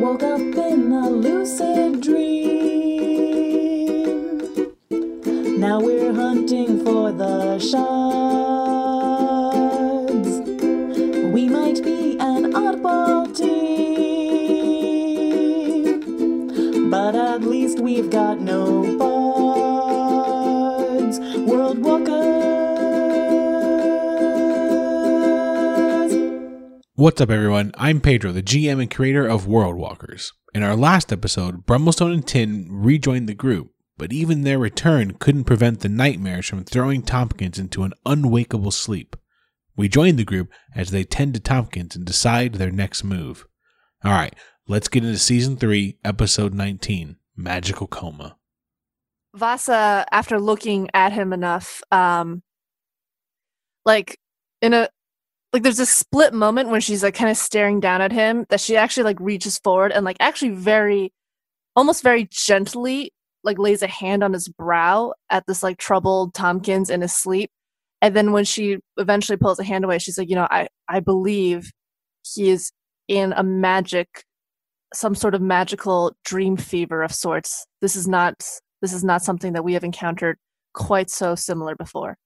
woke up in a lucid dream. Now we're hunting for the shards. We might be an oddball team, but at least we've got no bards. What's up, everyone? I'm Pedro, the GM and creator of World Walkers. In our last episode, Brummelstone and Tin rejoined the group, but even their return couldn't prevent the nightmares from throwing Tompkins into an unwakeable sleep. We join the group as they tend to Tompkins and decide their next move. All right, let's get into season 3, episode 19 Magical Coma. Vasa, after looking at him enough, um, like in a like there's a split moment when she's like kind of staring down at him that she actually like reaches forward and like actually very almost very gently like lays a hand on his brow at this like troubled Tompkins in his sleep. And then when she eventually pulls a hand away, she's like, you know, I, I believe he is in a magic some sort of magical dream fever of sorts. This is not this is not something that we have encountered quite so similar before.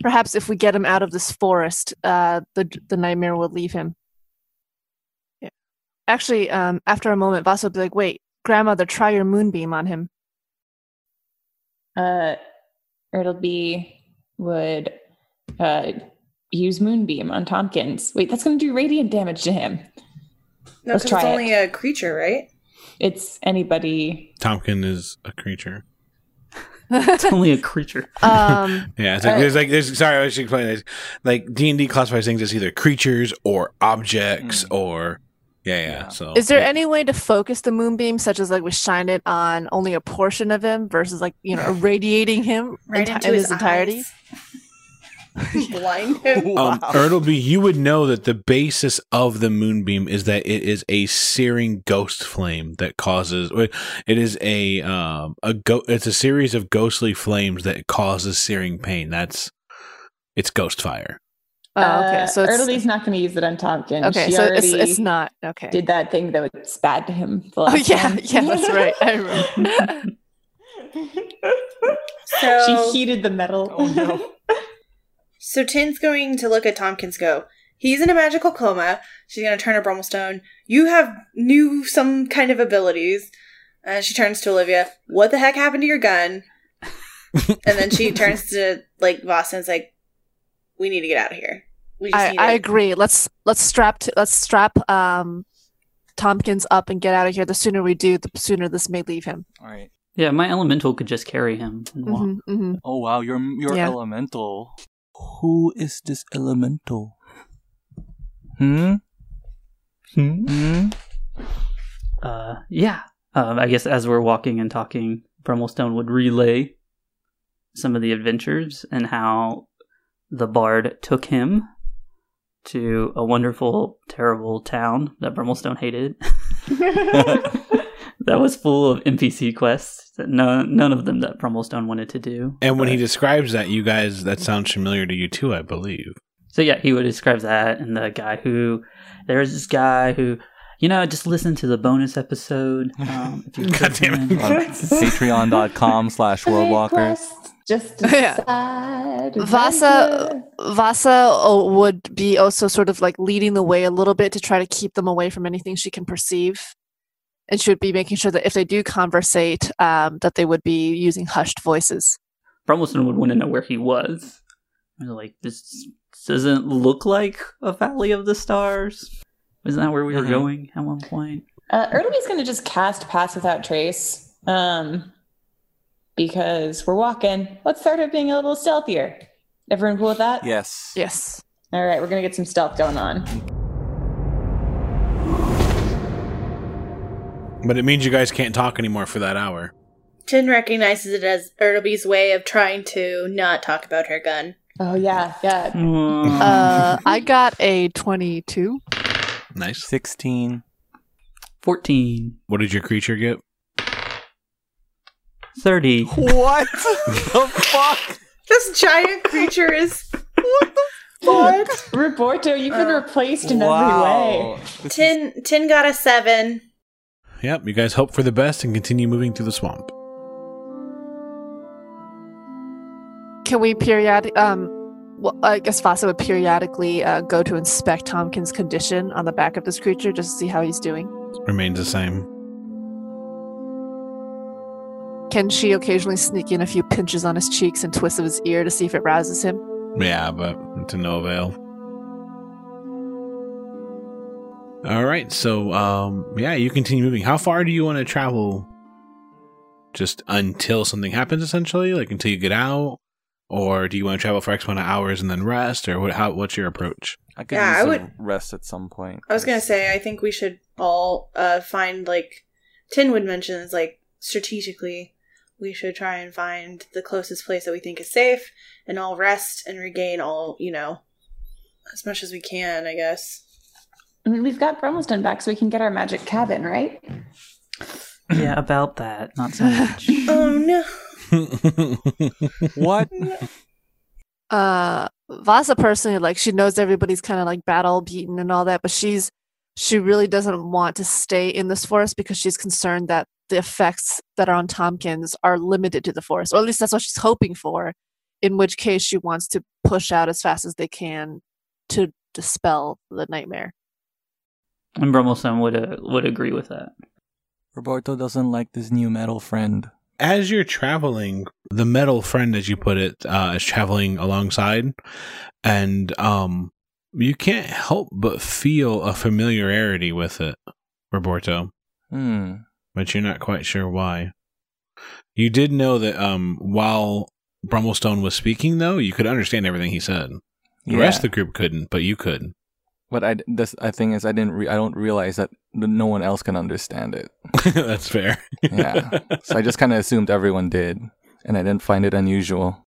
Perhaps if we get him out of this forest, uh, the the nightmare will leave him. Yeah. Actually, um, after a moment, Vasa will be like, "Wait, grandmother, try your moonbeam on him." uh, Ertleby would uh, use Moonbeam on Tompkins. Wait, that's going to do radiant damage to him. No, Let's because try it's only it. a creature, right? It's anybody. Tompkins is a creature. It's only a creature. Um, Yeah, it's like, Uh, there's like there's sorry I should explain this. Like D and D classifies things as either creatures or objects or yeah, yeah. Yeah. So is there yeah. any way to focus the moonbeam, such as like we shine it on only a portion of him versus like you know irradiating him Right enti- into in his, his entirety? Eyes. Blind him. Um, Ertleby, you would know that the basis of the moonbeam is that it is a searing ghost flame that causes. It is a um a go. It's a series of ghostly flames that causes searing pain. That's it's ghost fire. Oh, okay. Uh, So it's, Ertleby's not going to use it on Tompkins. okay. She So it's already it's not okay. did that thing that was bad to him. The Oh yeah, time. yeah, that's right. I remember. So, she heated the metal. Oh no. So Tin's going to look at Tompkins. Go. He's in a magical coma. She's gonna turn to Brummelstone. You have new some kind of abilities. And she turns to Olivia. What the heck happened to your gun? and then she turns to like Voss and is like, "We need to get out of here. We just I, need I agree. Let's let's strap t- let's strap um Tompkins up and get out of here. The sooner we do, the sooner this may leave him. All right. Yeah, my elemental could just carry him. and walk. hmm hmm Oh wow, you're you're Yeah. elemental. Who is this elemental? Hmm. Hmm. Uh, yeah. Um, I guess as we're walking and talking, Brummelstone would relay some of the adventures and how the bard took him to a wonderful, terrible town that Brummelstone hated. that was full of NPC quests that none, none of them that Brummelstone wanted to do. And when he describes that, you guys, that sounds familiar to you too, I believe. So yeah, he would describe that and the guy who there's this guy who you know, just listen to the bonus episode. Um, if you God damn it. Patreon.com slash worldwalkers. Just Yeah. decide Vasa Vasa oh, would be also sort of like leading the way a little bit to try to keep them away from anything she can perceive. And she would be making sure that if they do conversate, um, that they would be using hushed voices. Brummelstone would want to know where he was. He like, this doesn't look like a Valley of the Stars. Isn't that where we were Mhm. going at one point? Uh, Ertleby's going to just cast Pass Without Trace um, because we're walking. Let's start it being a little stealthier. Everyone cool with that? Yes. Yes. All right, we're going to get some stealth going on. But it means you guys can't talk anymore for that hour. Tin recognizes it as Ertleby's way of trying to not talk about her gun. Oh, yeah, yeah. Uh, I got a 22. Nice. 16. 14. What did your creature get? 30. What the fuck? This giant creature is What? The fuck? Roberto, you've been Uh, replaced in every way. Tin Tin got a seven. Yep, you guys hope for the best and continue moving through the swamp. Can we periodic? Um, well, I guess Vasa would periodically uh, go to inspect Tompkins' condition on the back of this creature just to see how he's doing. Remains the same. Can she occasionally sneak in a few pinches on his cheeks and twists of his ear to see if it rouses him? Yeah, but to no avail. All right, so um, yeah, you continue moving. How far do you want to travel? Just until something happens, essentially, like until you get out, or do you want to travel for X amount of hours and then rest, or what? How? What's your approach? I could Yeah, I would- rest at some point. I was gonna say I think we should all uh find like Tinwood mentions like strategically we should try and find the closest place that we think is safe and all rest and regain all you know as much as we can I guess. I mean, we've got Brummelstone back, so we can get our magic cabin, right? yeah, about that. Not so much. Oh no. What? uh Vasa personally like she knows everybody's kind of like battle beaten and all that but she's she really doesn't want to stay in this forest because she's concerned that the effects that are on Tompkins are limited to the forest or at least that's what she's hoping for in which case she wants to push out as fast as they can to dispel the nightmare and Brummelstone would uh, would agree with that. Roberto doesn't like this new metal friend. as you're traveling, the metal friend, as you put it, uh, is traveling alongside, and um, you can't help but feel a familiarity with it, Roberto, Hmm. but you're not quite sure why. You did know that um, while Brummelstone was speaking, though, you could understand everything he said. The Yeah. rest of the group couldn't, but you could. But I this I think is I didn't re- I don't realize that no one else can understand it. That's fair. Yeah. So I just kind of assumed everyone did, and I didn't find it unusual.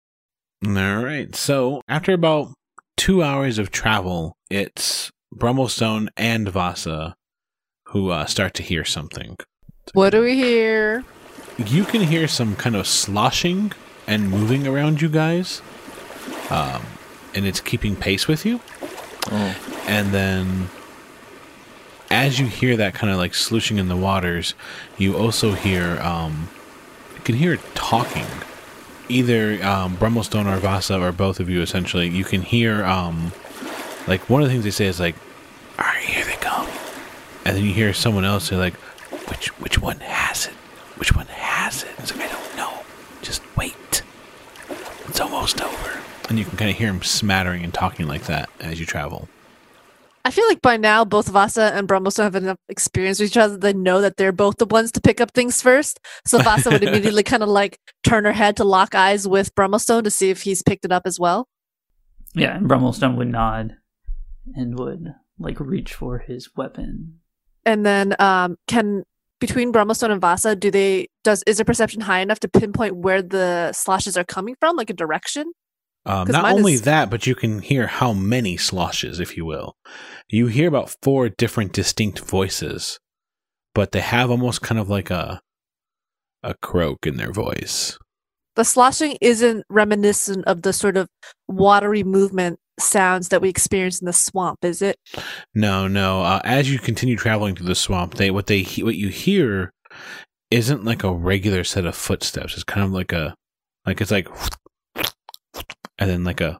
All right. So after about two hours of travel, it's Brummelstone and Vasa who uh, start to hear something. what do we hear You can hear some kind of sloshing and moving around you guys, um, and it's keeping pace with you. Oh. And then, as you hear that kind of like slooshing in the waters, you also hear um, you can hear talking. Either um, Brummelstone or Vasa or both of you, essentially, you can hear um, like one of the things they say is like, "All right, here they come," and then you hear someone else say like, "Which which one has it? Which one has it?" It's like I don't know. Just wait. It's almost over. And you can kind of hear him smattering and talking like that as you travel. I feel like by now both Vasa and Brummelstone have enough experience with each other. That they know that they're both the ones to pick up things first. So Vasa would immediately kind of like turn her head to lock eyes with Brummelstone to see if he's picked it up as well. Yeah, and Brummelstone would nod and would like reach for his weapon. And then um can between Brummelstone and Vasa, do they does is their perception high enough to pinpoint where the slashes are coming from, like a direction? Um, not only is- that, but you can hear how many sloshes, if you will. You hear about four different distinct voices, but they have almost kind of like a a croak in their voice. The sloshing isn't reminiscent of the sort of watery movement sounds that we experience in the swamp, is it? No, no. Uh, as you continue traveling through the swamp, they what they what you hear isn't like a regular set of footsteps. It's kind of like a like it's like and then like a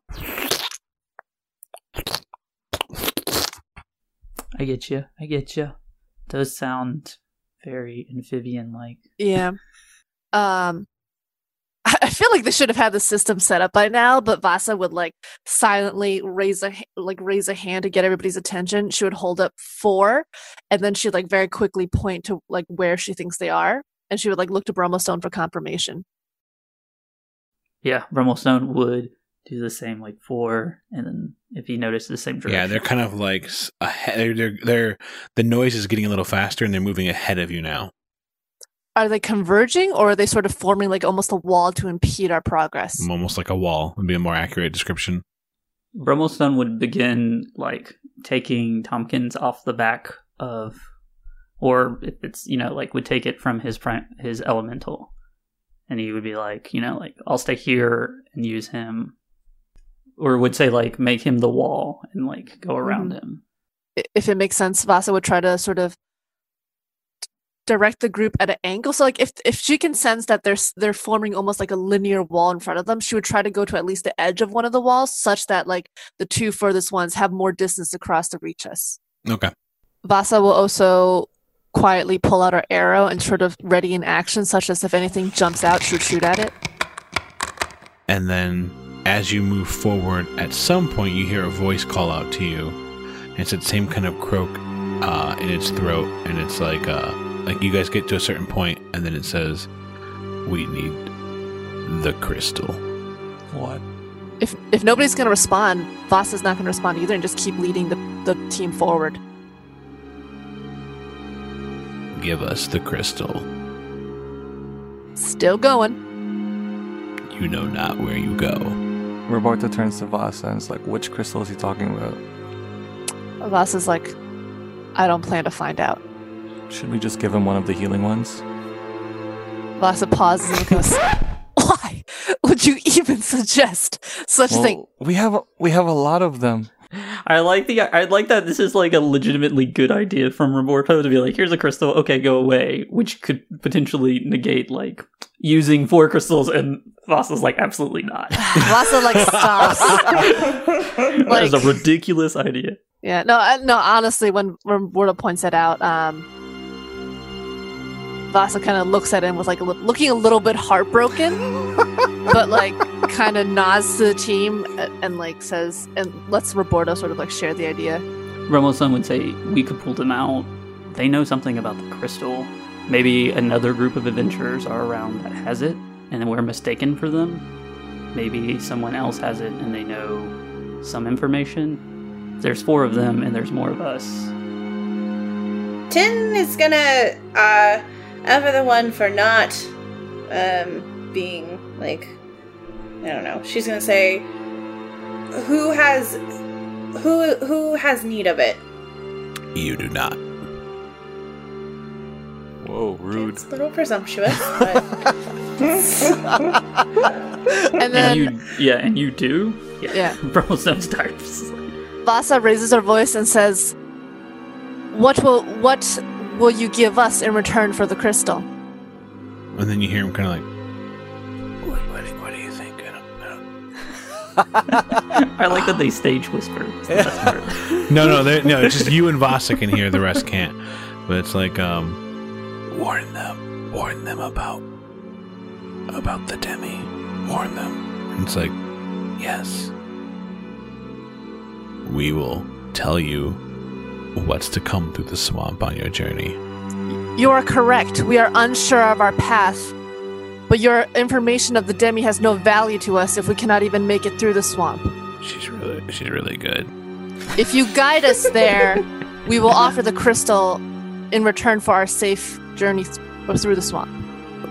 I get you. I get you. Those sound very amphibian like. Yeah. Um I I feel like they should have had the system set up by now, but Vasa would like silently raise a like raise a hand to get everybody's attention. She would hold up four, and then she'd like very quickly point to like where she thinks they are, and she would like look to Brummelstone for confirmation. Yeah, Brummelstone would do the same like four, and then if you notice the same direction. yeah. They're kind of like ahead. They're, they're they're the noise is getting a little faster, and they're moving ahead of you now. Are they converging, or are they sort of forming like almost a wall to impede our progress? Almost like a wall would be a more accurate description. Brummelstone would begin like taking Tompkins off the back of, or if it's you know like would take it from his pri- his elemental, and he would be like you know like I'll stay here and use him. Or would say like make him the wall and like go mm-hmm. around him. If it makes sense, Vasa would try to sort of direct the group at an angle. So like if if she can sense that they're they're forming almost like a linear wall in front of them, she would try to go to at least the edge of one of the walls, such that like the two furthest ones have more distance across to reach us. Okay. Vasa will also quietly pull out her arrow and sort of ready in action, such as if anything jumps out, she would shoot at it. And then as you move forward, at some point you hear a voice call out to you. It's that same kind of croak uh, in its throat, and it's like uh, like you guys get to a certain point, and then it says, "We need the crystal." What? If if nobody's gonna respond, Vasa's not gonna respond either, and just keep leading the, the team forward. Give us the crystal. Still going. You know not where you go. Roberto turns to Vasa and is like, which crystal is he talking about? Vasa's like, I don't plan to find out. Should we just give him one of the healing ones? Vasa pauses and goes, Why would you even suggest such a thing? We have a, we have a lot of them. I like the I like that this is like a legitimately good idea from Roberto to be like, here's a crystal, okay, go away, which could potentially negate like using four crystals, and Vasa's like, absolutely not. Vasa like stops. that is a ridiculous idea. Yeah, no, no. Honestly, when Roberto points that out, um, Vasa kind of looks at him with like a looking a little bit heartbroken, but like kind of nods to the team and, and like says and lets Roberto sort of like share the idea. Romo-san would say we could pull them out. They know something about the crystal. Maybe another group of adventurers are around that has it, and we're mistaken for them. Maybe someone else has it and they know some information. There's four of them, and there's more of us. Tin is gonna uh ever the one for not um being like I don't know. She's gonna say who has who who has need of it. You do not. Whoa, rude. It's a little presumptuous, but And And then you, yeah, and you do. Yeah. Romo-san starts. Vasa raises her voice and says, "What will what will you give us in return for the crystal?" And then you hear him kind of like, what, what, do- what do you think? I don't, I don't- I like that they stage whisper. It's the. No, no, no. It's just you and Vasa can hear. The rest can't. But it's like, um, warn them, warn them about about the demi. Warn them. It's like, yes, we will tell you what's to come through the swamp on your journey. You are correct. We are unsure of our path, but your information of the demi has no value to us if we cannot even make it through the swamp. She's really, she's really good. If you guide us there, we will offer the crystal in return for our safe journey th- through the swamp.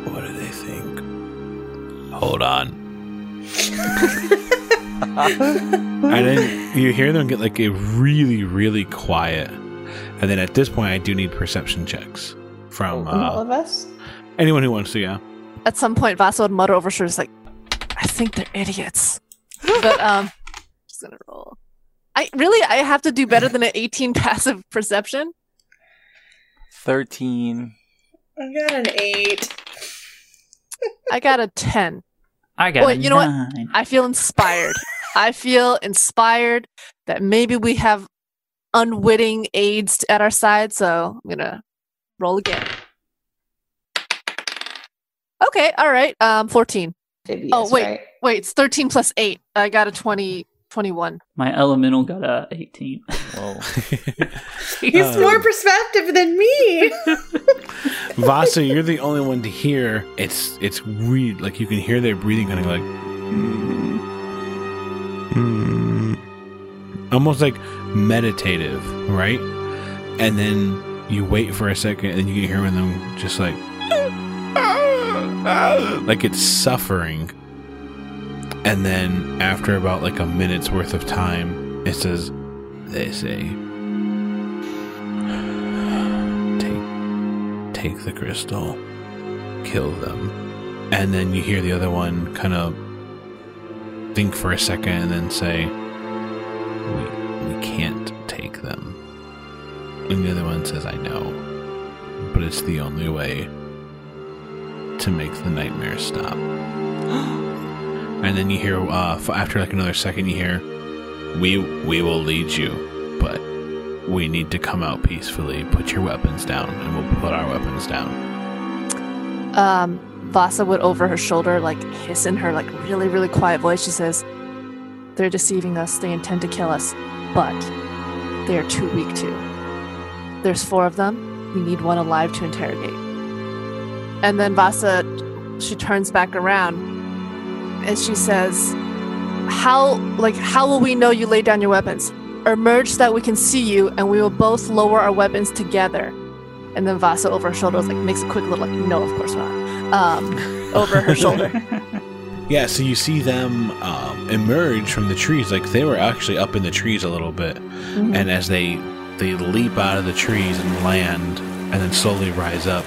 What do they think? Hold on. and then you hear them get like a really, really quiet. And then at this point, I do need perception checks from All uh, of us? anyone who wants to. Yeah. At some point, Vasa would mutter over her shoulders like, "I think they're idiots." But um, just gonna roll. I really, I have to do better than an 18 passive perception. 13. I got an eight. I got a 10. I got Wait, a you know what? I feel inspired. I feel inspired that maybe we have unwitting aids at our side. So I'm gonna roll again. Okay, all right. Um, 14. Phibius, Oh, wait. right? Wait, it's 13 plus 8. I got a 20, 21. My elemental got a 18. Whoa. He's Uh, more perspective than me. Vasa, you're the only one to hear. It's it's weird. Like you can hear their breathing kind of like, mm, mm, almost like meditative, right? And then you wait for a second, and you can hear them just like, like it's suffering. And then after about like a minute's worth of time, it says, "They say." Take take the crystal, kill them. And then you hear the other one kind of think for a second and then say, "We we can't take them." And the other one says, "I know, but it's the only way to make the nightmare stop." and then you hear uh, after like another second, you hear, "We we will lead you, but we need to come out peacefully. Put your weapons down, and we'll put our weapons down." Um, Vasa would over her shoulder, like hiss in her like really, really quiet voice. She says, "They're deceiving us. They intend to kill us, but they are too weak to. There's four of them. We need one alive to interrogate." And then Vasa, she turns back around, and she says, "How, like, how will we know you laid down your weapons? Emerge so that we can see you, and we will both lower our weapons together." And then Vasa over her shoulder like makes a quick little like, "No, of course not." Um, over her shoulder. Yeah, so you see them um, emerge from the trees, like they were actually up in the trees a little bit, and as they they leap out of the trees and land, and then slowly rise up,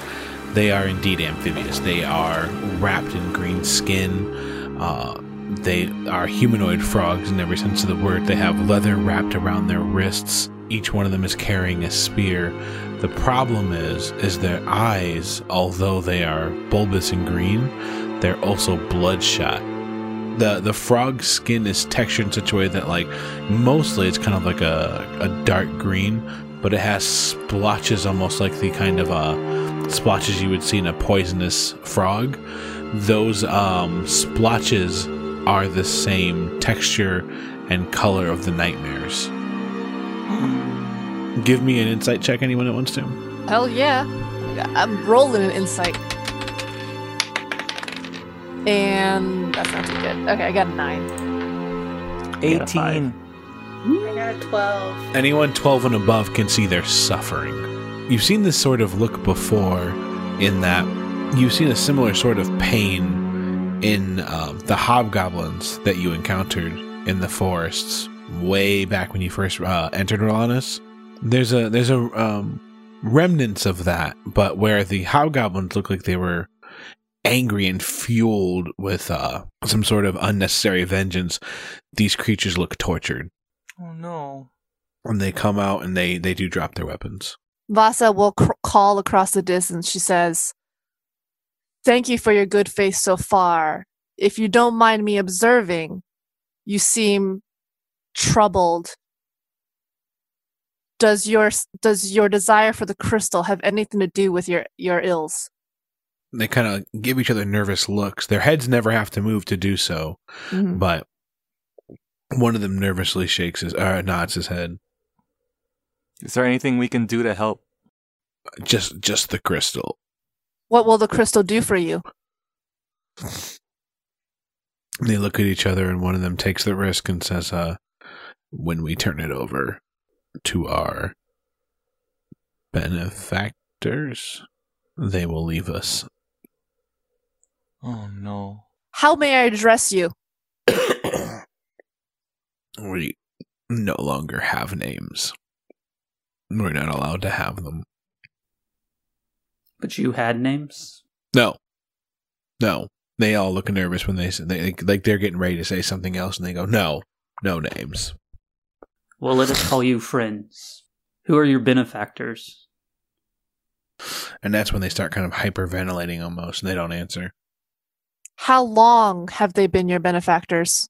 they are indeed amphibious. They are wrapped in green skin. Uh, they are humanoid frogs in every sense of the word. They have leather wrapped around their wrists. Each one of them is carrying a spear. The problem is, is their eyes, although they are bulbous and green, they're also bloodshot. The the frog skin is textured in such a way that like mostly it's kind of like a, a dark green, but it has splotches almost like the kind of uh splotches you would see in a poisonous frog. Those um splotches are the same texture and color of the nightmares. Give me an insight check, anyone that wants to. Hell yeah. I'm rolling an insight. And that's not too good. Okay, I got a nine. got a five. 18. I got a 12. Anyone 12 and above can see they're suffering. You've seen this sort of look before, in that you've seen a similar sort of pain in um, the hobgoblins that you encountered in the forests way back when you first uh, entered Rolanus. There's a there's a um, remnants of that, but where the hobgoblins look like they were angry and fueled with uh, some sort of unnecessary vengeance, these creatures look tortured, Oh no. and they come out and they they do drop their weapons. Vasa will cr- call across the distance. She says, Thank you for your good faith so far. If you don't mind me observing, you seem troubled. Does your does your desire for the crystal have anything to do with your your ills? They kind of give each other nervous looks. Their heads never have to move to do so, Mhm. but one of them nervously shakes his uh, nods his head. Is there anything we can do to help? Just just the crystal. What will the crystal do for you? They look at each other, and one of them takes the risk and says, "Uh, when we turn it over to our benefactors, they will leave us." Oh no. How may I address you? we no longer have names. We're not allowed to have them. But you had names? No, no. They all look nervous when they say they like they're getting ready to say something else, and they go, "No, no names." Well, let us call you friends. Who are your benefactors? And that's when they start kind of hyperventilating almost, and they don't answer. How long have they been your benefactors?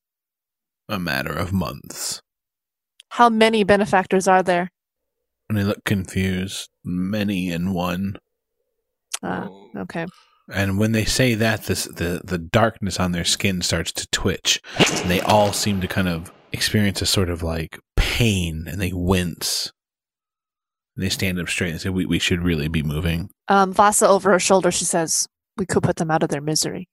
A matter of months, How many benefactors are there? and they look confused. Many in one. Ah, okay. And when they say that, this the the darkness on their skin starts to twitch, and they all seem to kind of experience a sort of like pain, and they wince. And they stand up straight and say, "We we should really be moving." Um, Vasa over her shoulder, she says, "We could put them out of their misery."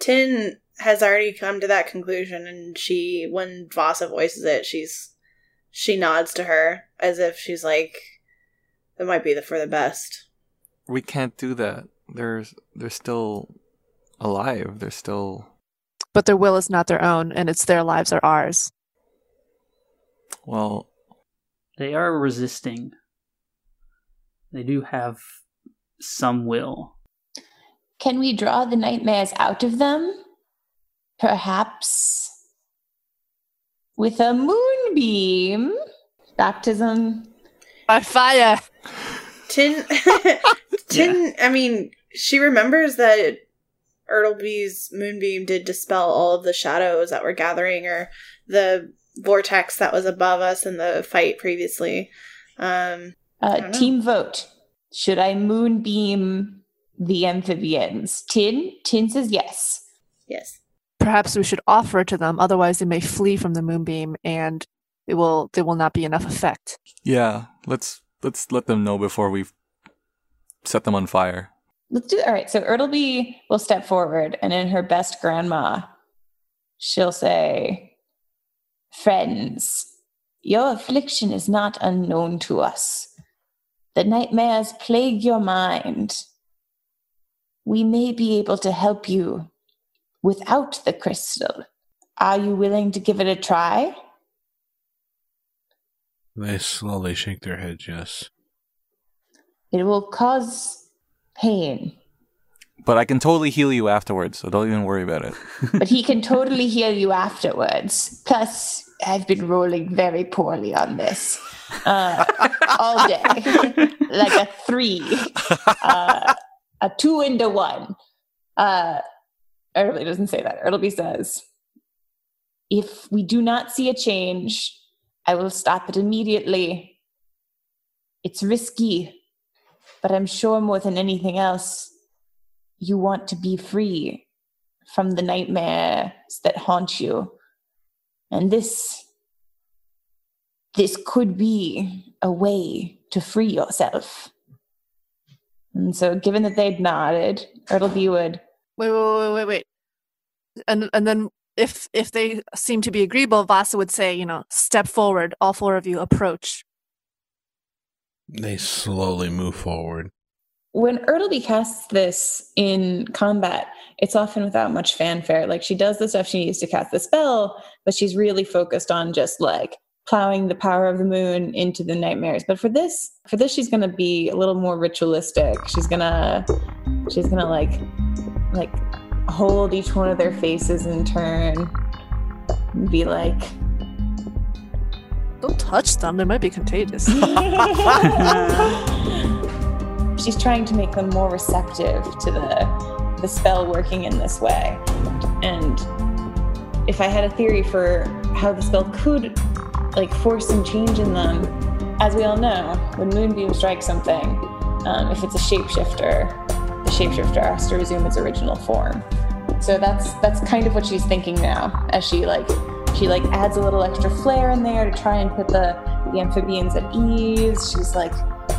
Tin has already come to that conclusion, and she, when Vasa voices it, she's she nods to her as if she's like, "That might be the for the best." We can't do that. They're they're still alive. They're still But their will is not their own, and it's their lives or ours. well. They are resisting. They do have some will. Can we draw the nightmares out of them? Perhaps with a moonbeam baptism. By fire. Tin, Tin. I mean, she remembers that Ertleby's moonbeam did dispel all of the shadows that were gathering, or the vortex that was above us in the fight previously. Um, Uh, team vote. Should I moonbeam the amphibians? Tin? Tin says yes. yes. Perhaps we should offer it to them, otherwise they may flee from the moonbeam and it will there will not be enough effect. Yeah, let's let's let them know before we set them on fire. Let's do all right. So Ertleby will step forward, and in her best grandma, she'll say, Friends, your affliction is not unknown to us. The nightmares plague your mind. We may be able to help you without the crystal. Are you willing to give it a try? They slowly shake their heads, yes. It will cause pain, But I can totally heal you afterwards, so don't even worry about it. but he can totally heal you afterwards. Plus, I've been rolling very poorly on this uh, all day, like a three, uh, a two into one. Uh, Ertleby doesn't say that. Ertleby says, "If we do not see a change, I will stop it immediately. It's risky, but I'm sure more than anything else." You want to be free from the nightmares that haunt you. And this this could be a way to free yourself. And so given that they'd nodded, Ertleby would Wait, wait, wait, wait, wait. And and then if if they seem to be agreeable, Vasa would say, you know, step forward, all four of you approach. They slowly move forward. when Ertleby casts this in combat, it's often without much fanfare. Like she does the stuff she needs to cast the spell, but she's really focused on just like plowing the power of the moon into the nightmares. But for this, for this, she's gonna be a little more ritualistic. She's gonna, she's gonna like, like hold each one of their faces in turn, and be like, Don't touch them; they might be contagious. she's trying to make them more receptive to the the spell working in this way. And if I had a theory for how the spell could like force some change in them, as we all know, when Moonbeam strikes something, um, if it's a shapeshifter, shapeshifter has to resume its original form. So that's that's kind of what she's thinking now, as she like she like adds a little extra flair in there to try and put the the amphibians at ease. She's like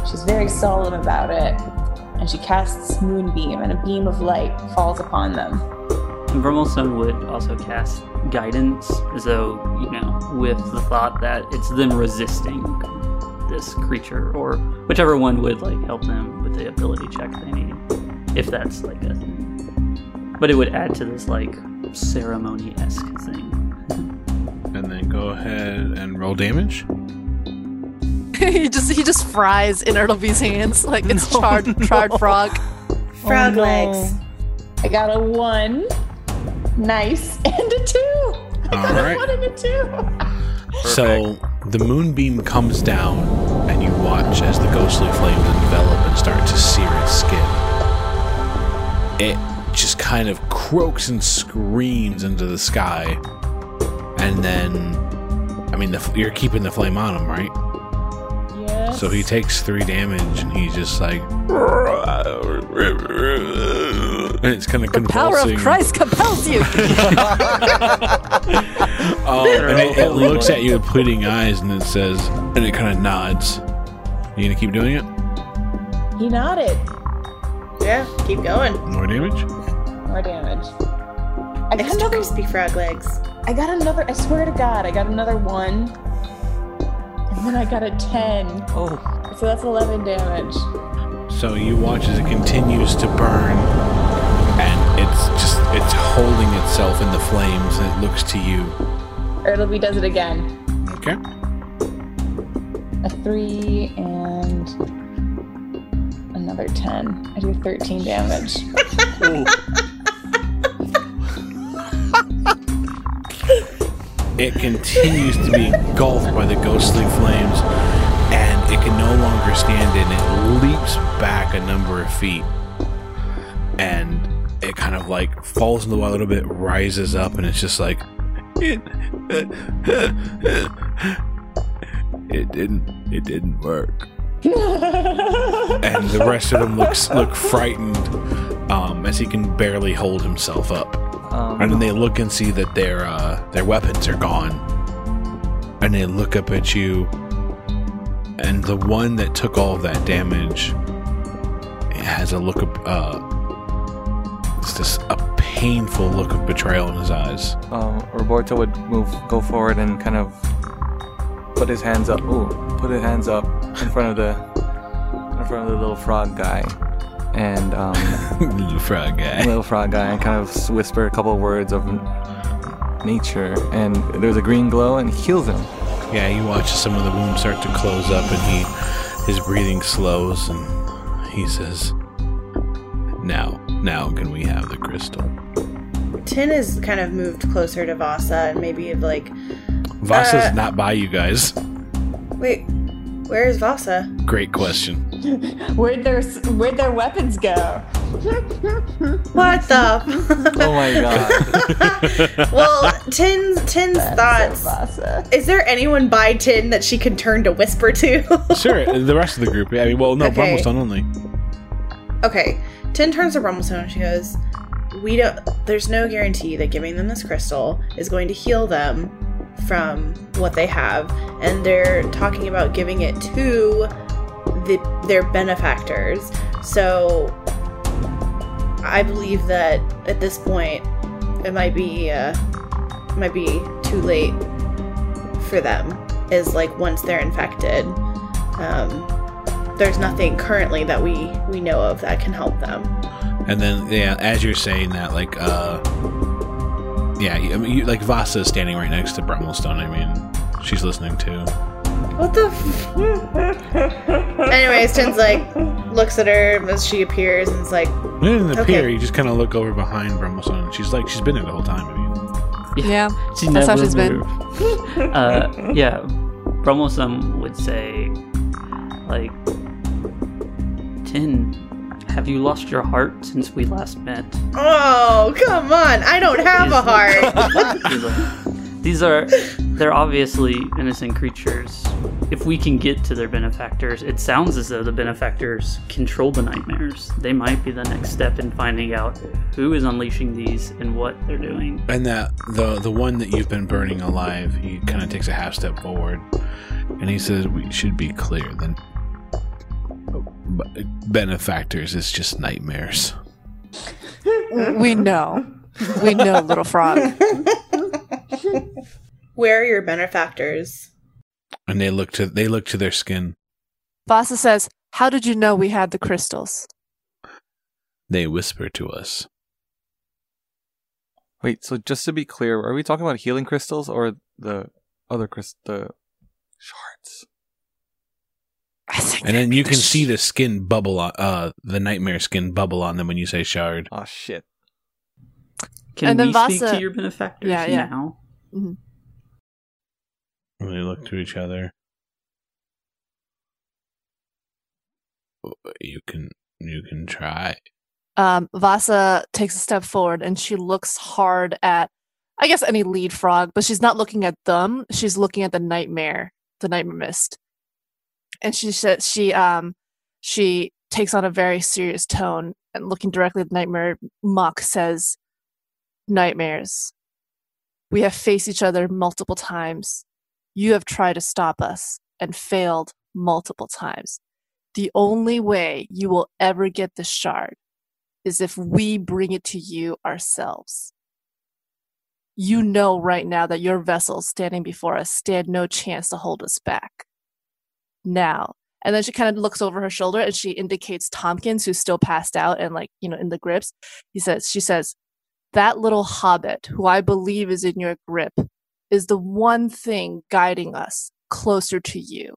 she's very solemn about it, and she casts Moonbeam, and a beam of light falls upon them. Brummelstone would also cast guidance, as though, you know, with the thought that it's them resisting this creature, or whichever one would like help them with the ability check they need, if that's like a. But it would add to this like ceremony esque thing. And then go ahead and roll damage. he just he just fries in Ertleby's hands like it's No, charred charred frog. Frog Oh, no. legs. I got a one, nice, and a two. I got All a one and a two. So the moonbeam comes down, and you watch as the ghostly flames envelop and start to sear its skin. It just kind of croaks and screams into the sky, and then, I mean, the, you're keeping the flame on him, right? Yes. So he takes three damage, and he's just like, and it's kind of The power of Christ compels you. Oh, and it, it looks at you with pleading eyes, and it says, and it kind of nods. You gonna keep doing it? He nodded. Yeah, keep going. More damage? More damage. I got Extra another. crispy frog legs. I got another. I swear to God, I got another one. And then I got a ten. Oh, So that's eleven damage. So you watch as it continues to burn, and it's just it's holding itself in the flames, and it looks to you. Ertleby does it again. Okay. A three and another ten. I do thirteen damage. it continues to be engulfed by the ghostly flames, and it can no longer stand it. And it leaps back a number of feet, and it kind of like falls in the water a little bit, rises up, and it's just like it didn't it didn't work. and the rest of them looks look frightened um, as he can barely hold himself up. Um, And then they look and see that their uh, their weapons are gone. And they look up at you, and the one that took all of that damage has a look of uh, it's just a painful look of betrayal in his eyes. um, Roberto would move, go forward, and kind of put his hands up. Ooh, put his hands up in front of the in front of the little frog guy, and um, Little frog guy. little frog guy, and kind of whisper a couple of words of nature. And there's a green glow, and heals him. Yeah, you watch some of the wounds start to close up, and he his breathing slows, and he says, "Now, now, can we have the crystal?" Tin is kind of moved closer to Vasa and maybe like, Vasa's Uh, not by you guys. wait, where is Vasa? Great question. Where'd their where'd their weapons go? What the? Oh my god! well, Tin's Tin's thoughts. Vasa. Is there anyone by Tin that she can turn to whisper to? Sure, the rest of the group. I mean, well, no, Okay. Brummelstone only. okay, Tin turns to Brummelstone and she goes, "We don't. There's no guarantee that giving them this crystal is going to heal them from what they have, and they're talking about giving it to the, their benefactors. So, I believe that at this point, it might be uh, might be too late for them. Is like once they're infected." Um, there's nothing currently that we we know of that can help them. And then, yeah, as you're saying that, like, uh, yeah, I mean, you, like Vasa is standing right next to Brummelstone. I mean, she's listening too. What the? F- Anyways, Tin's like looks at her as she appears and is like, It didn't Okay. appear. You just kind of look over behind Brummelstone. and She's like, she's been there the whole time. I mean, Yeah. She That's how never she's been. uh, yeah, Brummelstone would say, like, Tin, have you lost your heart since we last met? "Oh, come on! I don't have a heart." These are, they're obviously innocent creatures. If we can get to their benefactors, it sounds as though the benefactors control the nightmares. They might be the next step in finding out who is unleashing these and what they're doing. and that the the one that you've been burning alive, he kind of takes a half step forward, and he says, "We should be clear. Then, benefactors is just nightmares." We know. We know, little frog. Where are your benefactors? And they look to they look to their skin. Vasa says, How did you know we had the crystals? They whisper to us. Wait, so just to be clear, are we talking about healing crystals or the other crystal, the shards? I think And then you can the see the skin bubble on uh the nightmare skin bubble on them when you say shard. Oh shit! Can And then we speak Vasa- to your benefactors Yeah, yeah. now? And they look to each other. You can you can try. um, Vasa takes a step forward and she looks hard at, I guess, any lead frog, but she's not looking at them. She's looking at the nightmare, the nightmare mist. And she says she um she takes on a very serious tone and looking directly at the nightmare muck says, "Nightmares. We have faced each other multiple times. You have tried to stop us and failed multiple times. The only way you will ever get the shard is if we bring it to you ourselves. You know right now that your vessels standing before us stand no chance to hold us back. Now, and then she kind of looks over her shoulder and she indicates Tompkins, who's still passed out and like, you know, in the grips. He says, she says, that little hobbit who I believe is in your grip is the one thing guiding us closer to you.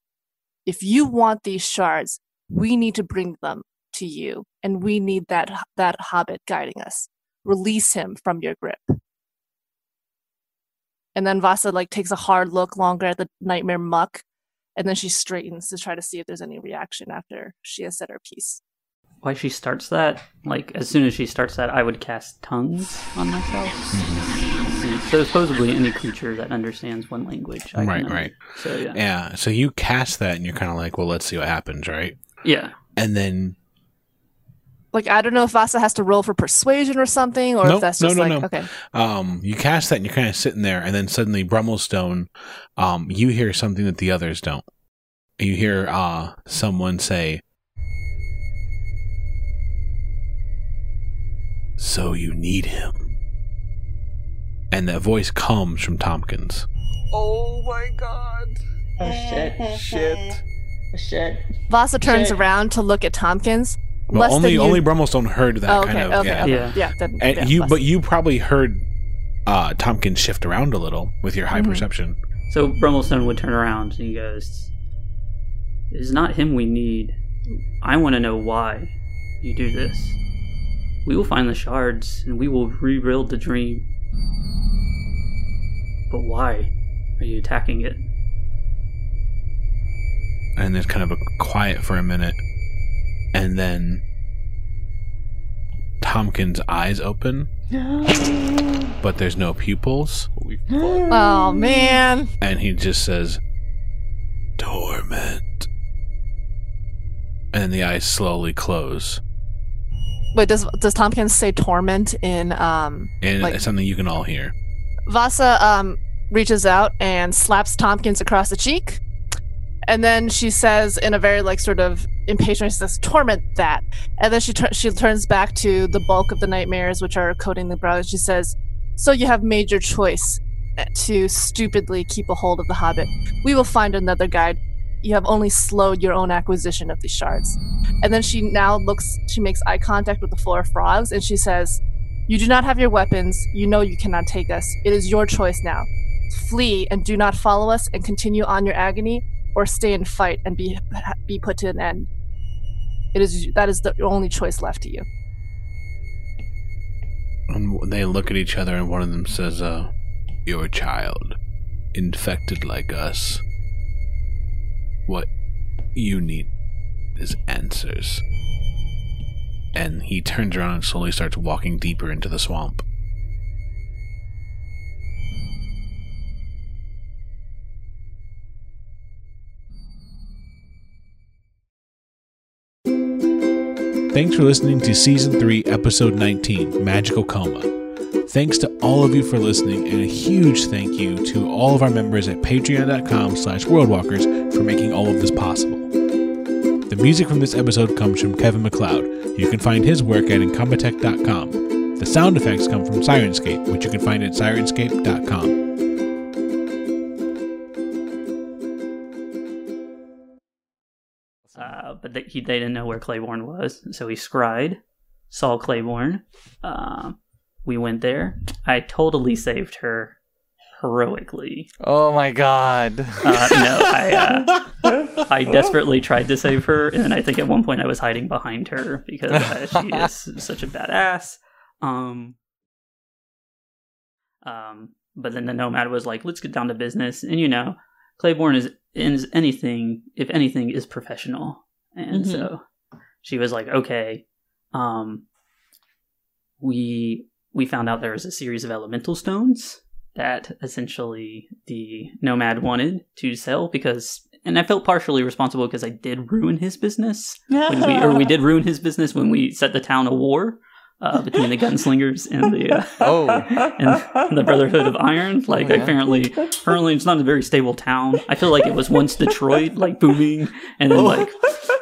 If you want these shards, we need to bring them to you, and we need that that hobbit guiding us. Release him from your grip. And then Vasa like takes a hard look longer at the nightmare muck, and then she straightens to try to see if there's any reaction after she has said her piece. Why she starts that? Like as soon as she starts that, I would cast tongues on myself. Mm-hmm. So supposedly any creature that understands one language. I Right, right. So yeah, Yeah. So you cast that and you're kind of like, well, let's see what happens, right? yeah. And then Like I don't know if Vasa has to roll for persuasion or something, or Nope, if that's no, just no, like no. okay. um, you cast that and you're kind of sitting there, and then suddenly Brummelstone, um, you hear something that the others don't. You hear uh, someone say, So you need him. And that voice comes from Tompkins. Oh my god. Oh shit. Shit. Oh shit. Vasa turns Shit. around to look at Tompkins. Well, less only than you- only Brummelstone heard that oh, okay, kind of okay, yeah. okay. Yeah. yeah. Then, And yeah, you, Vasa. but you probably heard uh, Tompkins shift around a little with your high Mhm. perception. So Brummelstone would turn around and he goes, It's not him we need. I want to know why you do this. We will find the shards and we will rebuild the dream. But why are you attacking it? and there's kind of a quiet for a minute, and then Tompkins' eyes open, but there's no pupils, oh man, and he just says, "Torment," and then the eyes slowly close, wait does does Tompkins say torment in um? and Like- it's something you can all hear. Vasa um reaches out and slaps Tompkins across the cheek. And then she says in a very like sort of impatient, she says, "Torment that." And then she tur- she turns back to the bulk of the nightmares, which are coating the brow. She says, "So you have made your choice to stupidly keep a hold of the Hobbit. We will find another guide. You have only slowed your own acquisition of these shards." And then she now looks. She makes eye contact with the four frogs, and she says, "You do not have your weapons. You know you cannot take us. It is your choice now. Flee and do not follow us, and continue on your agony." Or stay and fight and be be put to an end. It is that is the only choice left to you. And they look at each other, and one of them says, uh, Your child, infected like us. What you need is answers. And he turns around and slowly starts walking deeper into the swamp. Thanks for listening to Season 3, Episode 19 Magical Coma. Thanks to all of you for listening, and a huge thank you to all of our members at patreon.com slash worldwalkers for making all of this possible. The music from this episode comes from Kevin MacLeod. You can find his work at incompetech.com. The sound effects come from Syrinscape, which you can find at syrinscape.com. Uh, but they, he, they didn't know where Claiborne was, so he scried, saw Claiborne. Um, we went there. I totally saved her heroically. Oh my god. Uh, no, I uh, I desperately tried to save her, and I think at one point I was hiding behind her because uh, she is such a badass. Um, um, but then the nomad was like, "Let's get down to business," and you know, Claiborne is is anything if anything is professional, and Mhm. so she was like, "Okay." Um, we we found out there was a series of elemental stones that essentially the nomad wanted to sell because and I felt partially responsible because I did ruin his business we or we did ruin his business when we set the town a war uh, between the gunslingers and the uh, Oh. and the Brotherhood of Iron. Like Oh, yeah. apparently, apparently it's not a very stable town. I feel like it was once Detroit, like booming, and then like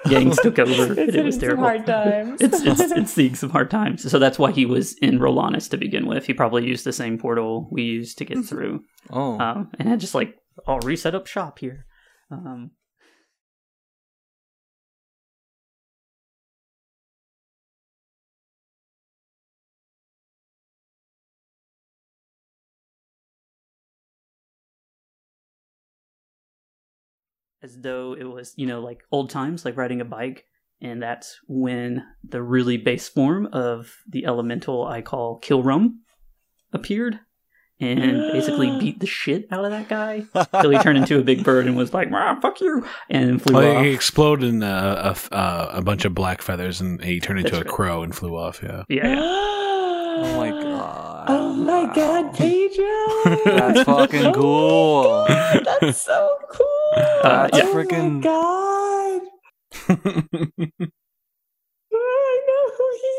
gangs took over. It's it was some terrible. hard times. It's it's it's seeing some hard times. So that's why he was in Rolanus to begin with. He probably used the same portal we used to get through, Oh. um, and had just like I'll reset up shop here. Um, as though it was, you know, like old times, like riding a bike. And that's when the really base form of the elemental I call Kilrum appeared. and basically beat the shit out of that guy until he turned into a big bird and was like, "Fuck you!" and flew Well, off. he exploded in a, a f- uh, a bunch of black feathers, and he turned into That's a right. crow and flew off. Yeah. Yeah, yeah. Oh my god. Oh my Wow. god, Pedro! That's fucking cool. Oh my God, that's so cool! Uh, yeah. Oh Freaking- my god! I know who he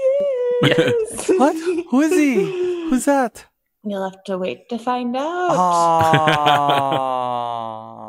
is! What? Who is he? Who's that? You'll have to wait to find out. Ah.